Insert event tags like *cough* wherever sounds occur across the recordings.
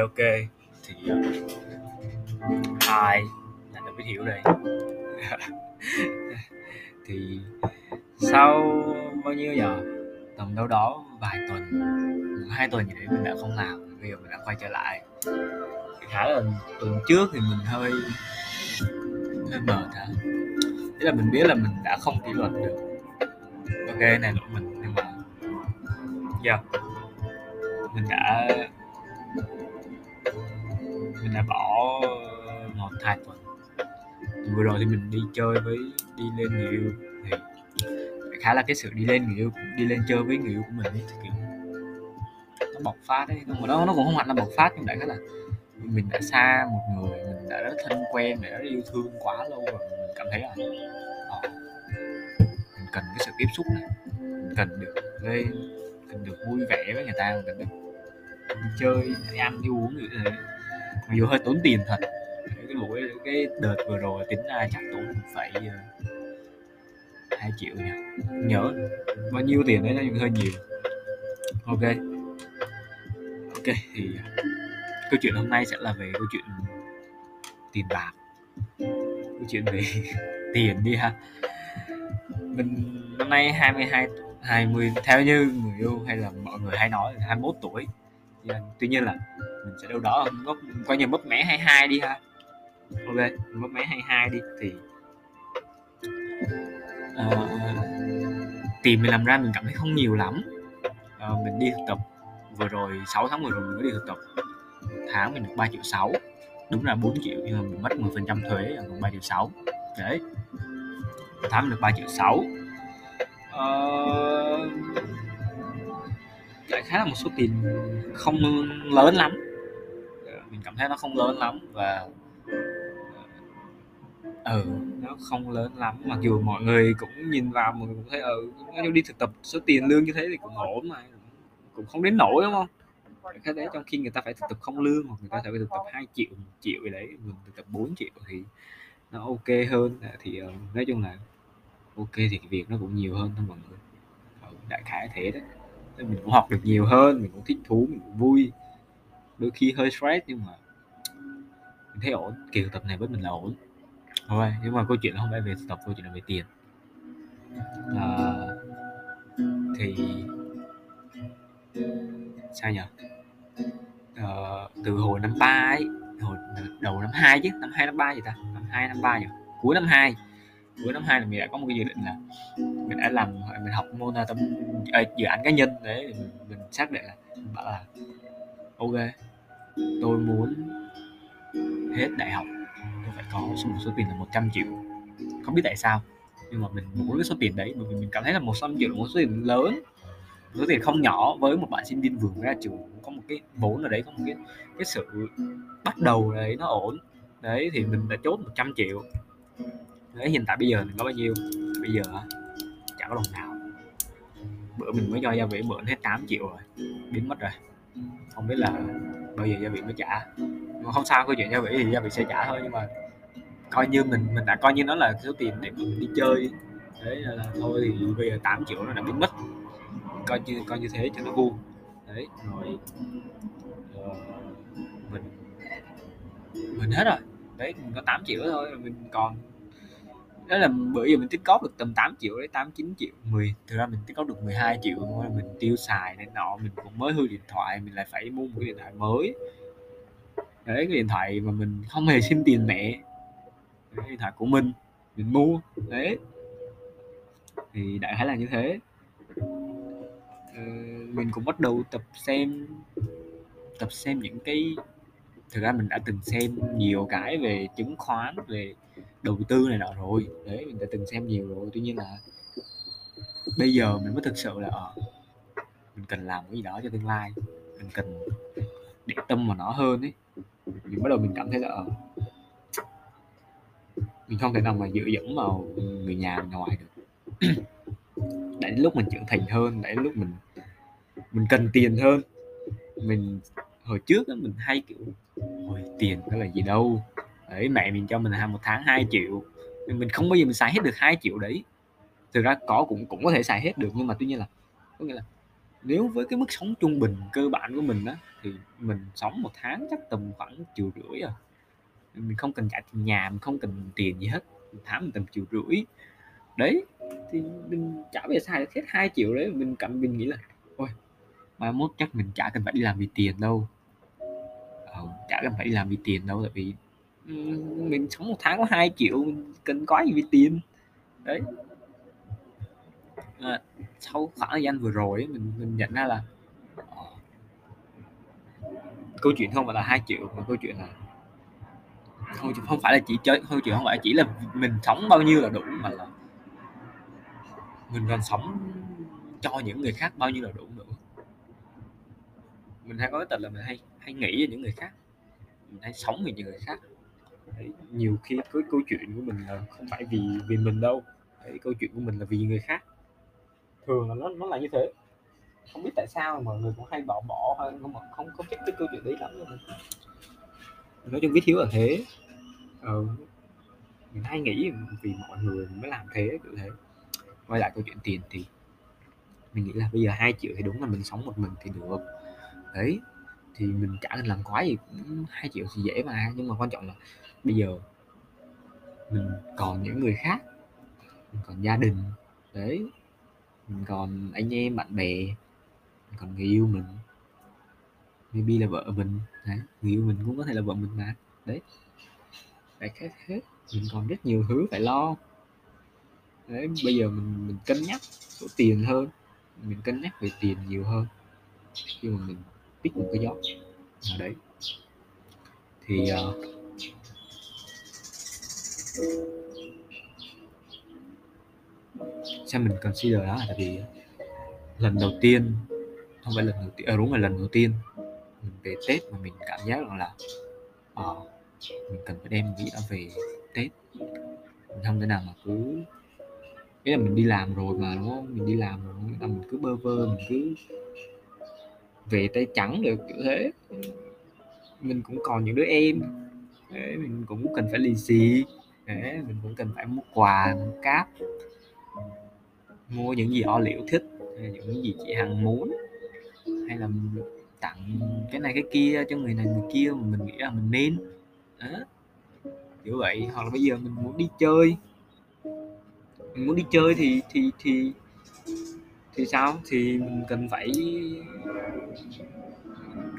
ok thì ờ, ai là nó biết hiểu đây? *laughs* Thì sau bao nhiêu giờ? Tầm đâu đó vài tuần, hai tuần gì đấy mình đã không làm, bây giờ mình đã quay trở lại. Khá là tuần trước thì mình hơi hơi mệt hả? Tức là mình biết là mình đã không kỷ luật được. Ok này lỗi mình, nhưng mà, yeah. Mình đã mình đã bỏ một hai tuần vừa rồi thì mình đi chơi với đi lên người yêu thì khá là cái sự đi lên người yêu đi lên chơi với người yêu của mình ấy, thì kiểu nó bộc phát đấy nhưng mà nó nó cũng không hẳn là bộc phát nhưng đại khái là mình đã xa một người mình đã rất thân quen để rất yêu thương quá lâu rồi mình cảm thấy là à, mình cần cái sự tiếp xúc này mình cần được lên cần được vui vẻ với người ta mình cần được đi chơi đi ăn đi uống như thế dù hơi tốn tiền thật. Cái buổi, cái đợt vừa rồi tính ra chắc tốn phải ờ, hai triệu nhỉ? Nhớ bao nhiêu tiền đấy, nó hơi nhiều. Ok. Ok, thì ờ, câu chuyện hôm nay sẽ là về câu chuyện tiền bạc. Câu chuyện về *laughs* tiền đi ha. Mình năm nay 22 20 theo như người yêu hay là mọi người hay nói là 21 tuổi. À, tuy nhiên là mình sẽ đâu đó góc coi như mất mẻ 22 đi ha. Ok mất mẻ 22 đi thì ờ, uh, tìm mình làm ra mình cảm thấy không nhiều lắm. Uh, mình đi thực tập vừa rồi 6 tháng vừa rồi mình mới đi thực tập. Tháng mình được 3 triệu 6 đúng là 4 triệu nhưng mà mình mất 10 phần trăm thuế à, còn 3 triệu 6 đấy. Tháng mình được 3 triệu 6 uh, ờ, đại khái là một số tiền không lớn lắm. Dạ, mình cảm thấy nó không lớn lắm và ờ, ừ nó không lớn lắm. Mặc dù mọi người cũng nhìn vào mọi người cũng thấy ừ đi thực tập số tiền lương như thế thì cũng ổn mà cũng không đến nổi đúng không? Cái đấy trong khi người ta phải thực tập không lương hoặc người ta phải thực tập 2 triệu 1 triệu gì đấy mình thực tập 4 triệu thì nó ok hơn. Dạ, thì ờ, nói chung là ok thì việc nó cũng nhiều hơn thôi mọi người. Ừ, đại khái thế đấy mình cũng học được nhiều hơn mình cũng thích thú mình cũng vui. Đôi khi hơi stress nhưng mà mình thấy ổn kỳ tập này với mình là ổn. Thôi nhưng mà câu chuyện không phải về tập câu chuyện là về tiền. À, thì sao nhỉ à, ờ, từ hồi năm ba ấy hồi đầu năm hai chứ năm hai năm ba gì ta? Năm hai năm ba nhỉ cuối năm hai. Cuối năm hai là mình đã có một cái dự định là mình đã làm mình học môn à, tâm à, dự án cá nhân đấy mình, mình xác định là mình bảo là ok tôi muốn hết đại học tôi phải có số một số tiền là 100 triệu. Không biết tại sao nhưng mà mình muốn cái số tiền đấy bởi vì mình cảm thấy là một trăm triệu là một số tiền lớn. Số tiền không nhỏ với một bạn sinh viên vừa ra trường có một cái vốn ở đấy có một cái cái sự bắt đầu đấy nó ổn. Đấy thì mình đã chốt 100 triệu. Đấy hiện tại bây giờ mình có bao nhiêu? Bây giờ hả? Có đồng nào. Bữa mình mới cho gia vị mượn hết 8 triệu rồi biến mất rồi. Không biết là bao giờ gia vị mới trả. Mà không sao câu chuyện gia vị thì gia vị sẽ trả thôi nhưng mà coi như mình mình đã coi như nó là số tiền để mình đi chơi thế là thôi thì bây giờ 8 triệu nó đã biến mất. Coi như coi như thế cho nó vuông đấy rồi uh, mình mình hết rồi. Đấy mình có 8 triệu thôi mình còn đó là bữa giờ mình tích cóp được tầm 8 triệu đấy 8 9 triệu 10 thực ra mình tích cóp được 12 triệu mình tiêu xài nên nọ mình cũng mới hư điện thoại mình lại phải mua một cái điện thoại mới. Đấy cái điện thoại mà mình không hề xin tiền mẹ. Cái điện thoại của mình mình mua. Đấy. Thì đại khái là như thế. Ờ, mình cũng bắt đầu tập xem tập xem những cái thực ra mình đã từng xem nhiều cái về chứng khoán về đầu tư này nọ rồi. Đấy mình đã từng xem nhiều rồi. Tuy nhiên là bây giờ mình mới thực sự là ở mình cần làm cái gì đó cho tương lai. Mình cần để tâm vào nó hơn ấy. Mình bắt đầu mình cảm thấy là ở mình không thể nào mà dựa dẫm vào người nhà người ngoài được. *clears throat* Để đến lúc mình trưởng thành hơn để đến lúc mình mình cần tiền hơn. Mình hồi trước đó, mình hay kiểu hồi tiền đó là gì đâu? Ở mẹ mình cho mình hàng một tháng 2 triệu mình không bao giờ mình xài hết được 2 triệu đấy. Thực ra có cũng cũng có thể xài hết được nhưng mà tuy nhiên là có nghĩa là nếu với cái mức sống trung bình cơ bản của mình á thì mình sống một tháng chắc tầm khoảng triệu rưỡi à. Mình không cần trả tiền nhà mình không cần tiền gì hết một tháng mình tầm triệu rưỡi. Đấy thì mình trả về xài hết 2 triệu đấy mình cảm mình nghĩ là ôi mai mốt chắc mình chả cần phải đi làm vì tiền đâu. Ờ, chả cần phải đi làm vì tiền đâu tại vì mình sống một tháng có 2 triệu mình cần có gì vì tiền đấy. À, sau khoảng thời gian vừa rồi mình mình nhận ra là ờ, câu chuyện không phải là hai triệu mà câu chuyện là không không phải là chỉ chơi câu chuyện không phải chỉ là mình sống bao nhiêu là đủ mà là mình còn sống cho những người khác bao nhiêu là đủ nữa. Mình hay có cái tật là mình hay hay nghĩ về những người khác. Mình hay sống vì những người khác. Đấy, nhiều khi cái câu chuyện của mình là không phải vì vì mình đâu. Đấy, câu chuyện của mình là vì người khác. Thường là nó nó là như thế. Không biết tại sao mà mọi người cũng hay bỏ bỏ hay không không không thích cái câu chuyện đấy lắm. Nói chung viết thiếu là thế. Ừ. mình hay nghĩ vì mọi người mới làm thế kiểu thế. Quay lại câu chuyện tiền thì mình nghĩ là bây giờ 2 triệu thì đúng là mình sống một mình thì được. Đấy thì mình trả mình làm quái gì cũng hai triệu thì dễ mà, nhưng mà quan trọng là bây giờ mình còn những người khác, mình còn gia đình, đấy, mình còn anh em, bạn bè, mình còn người yêu mình. Maybe là vợ mình, đấy, người yêu mình cũng có thể là vợ mình mà, đấy. Phải khác hết, mình còn rất nhiều thứ phải lo. Đấy, bây giờ mình mình cân nhắc số tiền hơn, mình cân nhắc về tiền nhiều hơn. Khi mà mình pick một cái job nào đấy. Thì à, uh, sao mình consider đó là tại vì lần đầu tiên không phải lần đầu tiên à, đúng là lần đầu tiên mình về tết mà mình cảm giác rằng là uh, mình cần phải đem nghĩ đó về tết. Mình không thể nào mà cứ nghĩa là mình đi làm rồi mà đúng không? Mình đi làm rồi là mình cứ bơ vơ mình cứ về tay trắng được kiểu thế. Mình cũng còn những đứa em. Đấy, mình cũng cần phải lì xì. Đấy, mình cũng cần phải mua quà mua cáp. Mua những gì o liệu thích những gì chị hằng muốn. Hay là tặng cái này cái kia cho người này người kia mà mình nghĩ là mình nên. Đó. kiểu vậy. Hoặc là bây giờ mình muốn đi chơi. Mình muốn đi chơi thì thì thì thì sao? Thì mình cần phải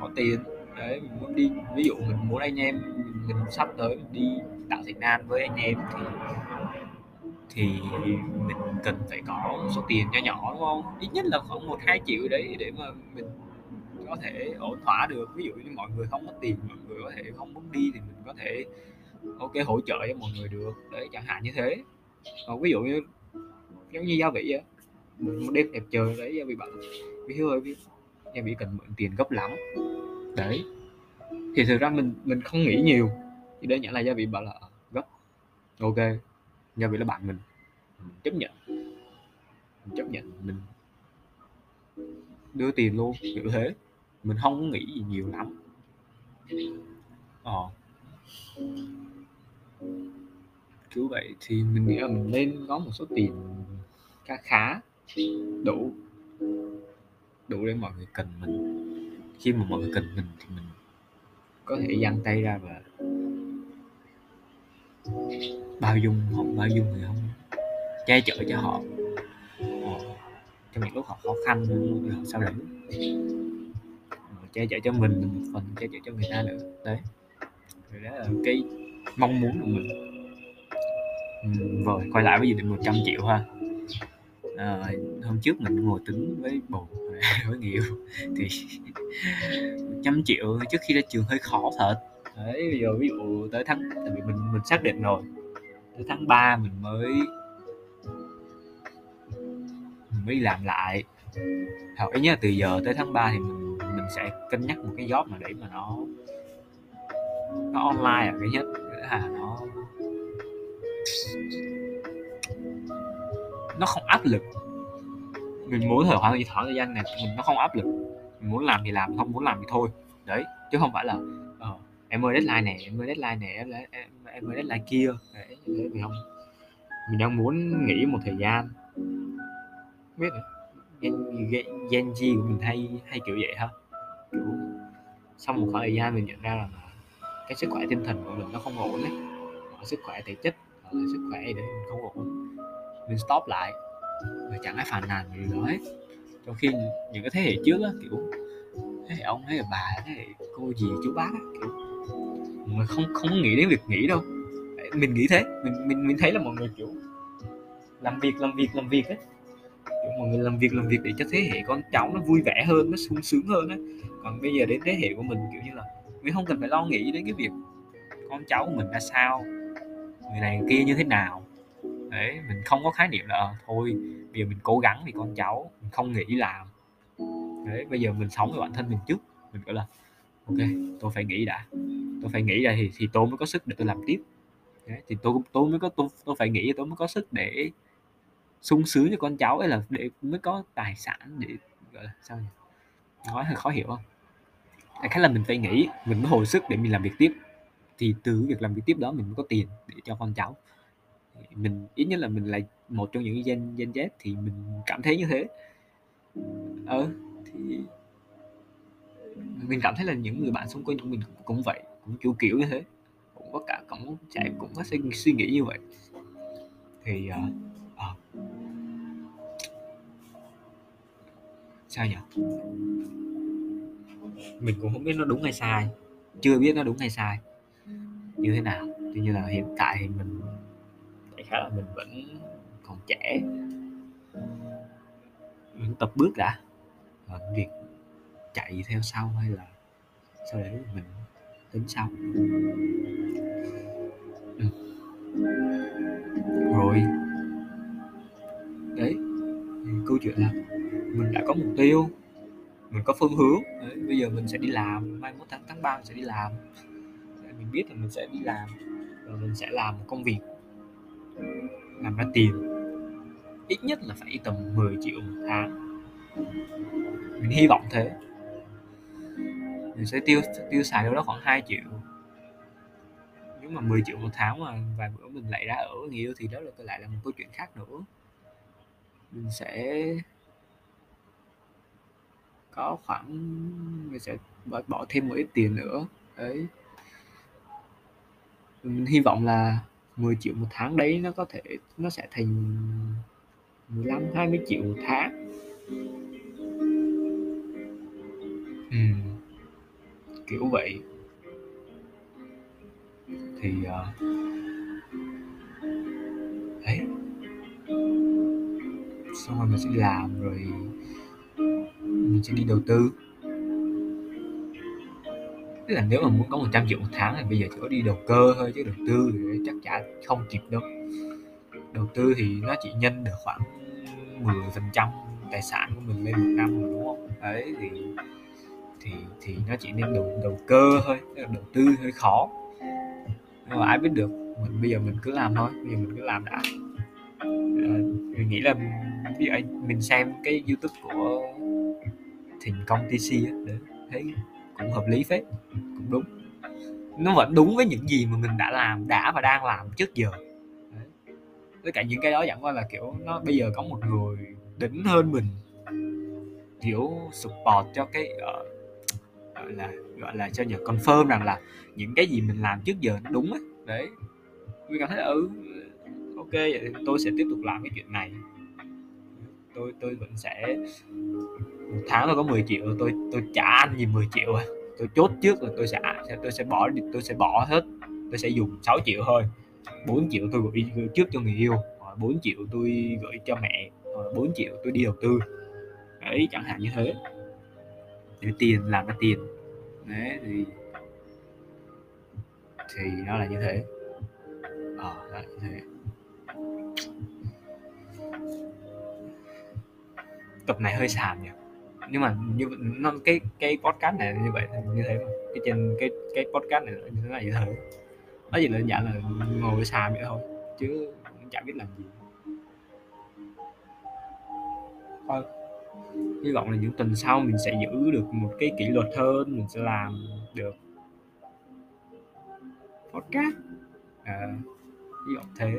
có tiền. Đấy, mình muốn đi, ví dụ mình muốn anh em, mình sắp tới mình đi tạo Việt Nam với anh em thì thì mình cần phải có một số tiền cho nhỏ, đúng không? Ít nhất là khoảng một, hai triệu đấy để mà mình có thể ổn thỏa được. Ví dụ như mọi người không có tiền, mọi người có thể không muốn đi thì mình có thể, ok, hỗ trợ cho mọi người được. Đấy, chẳng hạn như thế. Còn ví dụ như, giống như gia vị vậy một đêm đẹp trời đấy vị bạn ví dụ ơi gia vị cần mượn tiền gấp lắm. Đấy. Thì thực ra mình mình không nghĩ nhiều. Chỉ đơn giản là gia vị bảo là gấp. Ok gia vị là bạn mình. Mình chấp nhận. Mình chấp nhận. Mình đưa tiền luôn kiểu thế. Mình không nghĩ gì nhiều lắm. Ờ. Cứ vậy thì mình nghĩ là mình nên có một số tiền khá khá đủ đủ để mọi người cần mình. Khi mà mọi người cần mình thì mình có thể giang tay ra và bao dung họ bao dung thì không che chở cho họ. Ờ, trong những lúc họ khó khăn họ sao đỉnh che chở cho mình một phần che chở cho người ta nữa. Đấy. Rồi đó là cái mong muốn của mình. Rồi quay lại với dự định 100 triệu ha à, hôm trước mình ngồi tính với bồ *laughs* với người yêu thì *laughs* trăm triệu trước khi ra trường hơi khó thật. Đấy bây giờ ví dụ tới tháng tại vì mình mình xác định rồi. Tới tháng 3 mình mới mình mới làm lại. Hoặc ý nhá từ giờ tới tháng 3 thì mình mình sẽ cân nhắc một cái job mà để mà nó nó online là cái nhất. Là nó nó không áp lực. Mình muốn thời khoảng khoảng thời gian này mình nó không áp lực. Mình muốn làm thì làm không muốn làm thì thôi. Đấy chứ không phải là uh, em ơi deadline này em ơi deadline này em em, em ơi deadline kia. Đấy, mình không. Mình đang muốn nghỉ một thời gian. Biết Gen, Gen, Gen G của mình hay hay kiểu vậy ha. Kiểu sau một khoảng thời gian mình nhận ra là cái sức khỏe tinh thần của mình nó không ổn đấy. Sức khỏe thể chất hoặc là sức khỏe để mình không ổn mình stop lại. Và chẳng ai phàn nàn gì đó hết. Trong khi những cái thế hệ trước á, kiểu, thế hệ ông, thế hệ bà, thế hệ cô, dì, chú bác á, kiểu, mọi người không không nghĩ đến việc nghỉ đâu. Mình nghĩ thế. Mình mình mình thấy là mọi người, kiểu, làm việc làm việc làm việc ấy. Kiểu, mọi người làm việc làm việc để cho thế hệ con cháu nó vui vẻ hơn, nó sung sướng hơn á. Còn bây giờ đến thế hệ của mình, kiểu như là, mình không cần phải lo nghĩ đến cái việc con cháu của mình ra sao, người này người kia như thế nào đấy mình không có khái niệm là ờ, thôi bây giờ mình cố gắng vì con cháu mình không nghĩ làm. Đấy bây giờ mình sống với bản thân mình trước. Mình gọi là ok tôi phải nghĩ đã. Tôi phải nghĩ ra thì thì tôi mới có sức để tôi làm tiếp. Đấy, thì tôi tôi mới có tôi, tôi phải nghĩ tôi mới có sức để sung sướng cho con cháu ấy là để mới có tài sản để gọi là sao nhỉ? Nói hơi khó hiểu không? Đại khái là mình phải nghĩ mình mới hồi sức để mình làm việc tiếp. Thì từ việc làm việc tiếp đó mình mới có tiền để cho con cháu mình ít nhất là mình là một trong những gen gen Z thì mình cảm thấy như thế. Ờ thì mình cảm thấy là những người bạn xung quanh của mình cũng vậy cũng kiểu kiểu như thế. Cũng có cả cũng chạy cũng có suy, suy nghĩ như vậy. Thì uh, uh, sao nhỉ? Mình cũng không biết nó đúng hay sai. Chưa biết nó đúng hay sai. Như thế nào? Tuy nhiên là hiện tại thì mình khá là mình vẫn còn trẻ. Vẫn tập bước đã. Và việc chạy theo sau hay là sau đấy mình tính sau. Ừ. rồi. Đấy. Câu chuyện là mình đã có mục tiêu mình có phương hướng. Đấy, bây giờ mình sẽ đi làm mai mốt tháng tháng ba mình sẽ đi làm. Đấy, mình biết là mình sẽ đi làm và mình sẽ làm một công việc làm ra tiền ít nhất là phải tầm 10 triệu một tháng. Mình hy vọng thế. Mình sẽ tiêu tiêu xài đâu đó khoảng 2 triệu. Nếu mà 10 triệu một tháng mà vài bữa mình lại ra ở người yêu thì đó là lại là một câu chuyện khác nữa. Mình sẽ có khoảng mình sẽ bỏ, bỏ thêm một ít tiền nữa. Đấy mình hy vọng là 10 triệu một tháng đấy nó có thể nó sẽ thành 15 20 triệu một tháng. Ừ. kiểu vậy. Thì uh, đấy xong rồi mình sẽ làm rồi mình sẽ đi đầu tư tức là nếu mà muốn có 100 triệu một tháng thì bây giờ chỉ có đi đầu cơ thôi chứ đầu tư thì chắc chắn không kịp đâu. Đầu tư thì nó chỉ nhân được khoảng 10 phần trăm tài sản của mình lên một năm đúng không? Đấy thì thì thì nó chỉ nên đầu đầu cơ thôi đầu tư hơi khó. Nhưng mà ai biết được mình bây giờ mình cứ làm thôi bây giờ mình cứ làm đã. À, mình nghĩ là ví dụ mình xem cái youtube của thịnh công tc để thấy cũng hợp lý phết cũng đúng. Nó vẫn đúng với những gì mà mình đã làm đã và đang làm trước giờ. Đấy. tất cả những cái đó chẳng qua là kiểu nó bây giờ có một người đỉnh hơn mình kiểu support cho cái uh, gọi là gọi là cho nhờ confirm rằng là những cái gì mình làm trước giờ nó đúng ấy đấy. Mình cảm thấy ừ ok vậy thì tôi sẽ tiếp tục làm cái chuyện này tôi tôi vẫn sẽ một tháng tôi có 10 triệu tôi tôi trả anh gì 10 triệu à. Tôi chốt trước là tôi sẽ tôi sẽ bỏ tôi sẽ bỏ hết. Tôi sẽ dùng 6 triệu thôi. 4 triệu tôi gửi, gửi trước cho người yêu 4 triệu tôi gửi cho mẹ 4 triệu tôi đi đầu tư. Đấy chẳng hạn như thế. Để tiền làm ra tiền. Đấy thì thì nó là như thế. Ờ à, là như thế. Tập này hơi xàm nhỉ? Nhưng mà như nó cái cái podcast này như vậy như thế mà. Cái trên cái cái podcast này như thế này như thế. Nó chỉ đơn giản là ngồi xàm vậy thôi chứ cũng chẳng biết làm gì. Thôi hy vọng là những tuần sau mình sẽ giữ được một cái kỷ luật hơn mình sẽ làm được podcast. À, hy vọng thế.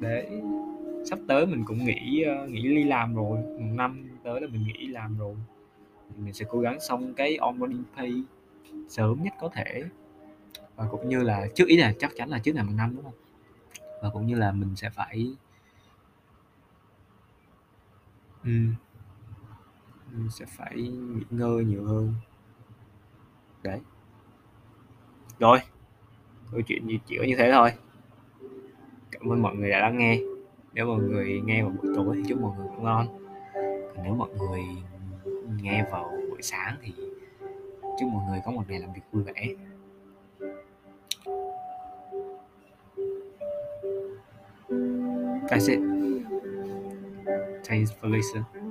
Để sắp tới mình cũng nghỉ nghĩ nghỉ đi làm rồi, một năm tới là mình nghỉ làm rồi. Mình sẽ cố gắng xong cái onboarding pay sớm nhất có thể. Và cũng như là trước, ý là chắc chắn là trước ngày một năm, đúng không? Và cũng như là mình sẽ phải ừ. mình sẽ phải nghỉ ngơi nhiều hơn. Đấy. Rồi, câu chuyện chỉ có như thế thôi. Cảm ơn mọi người đã lắng nghe nếu mọi người nghe vào buổi tối thì chúc mọi người ngủ ngon còn nếu mọi người nghe vào buổi sáng thì chúc mọi người có một ngày làm việc vui vẻ That's it. Thanks for listening.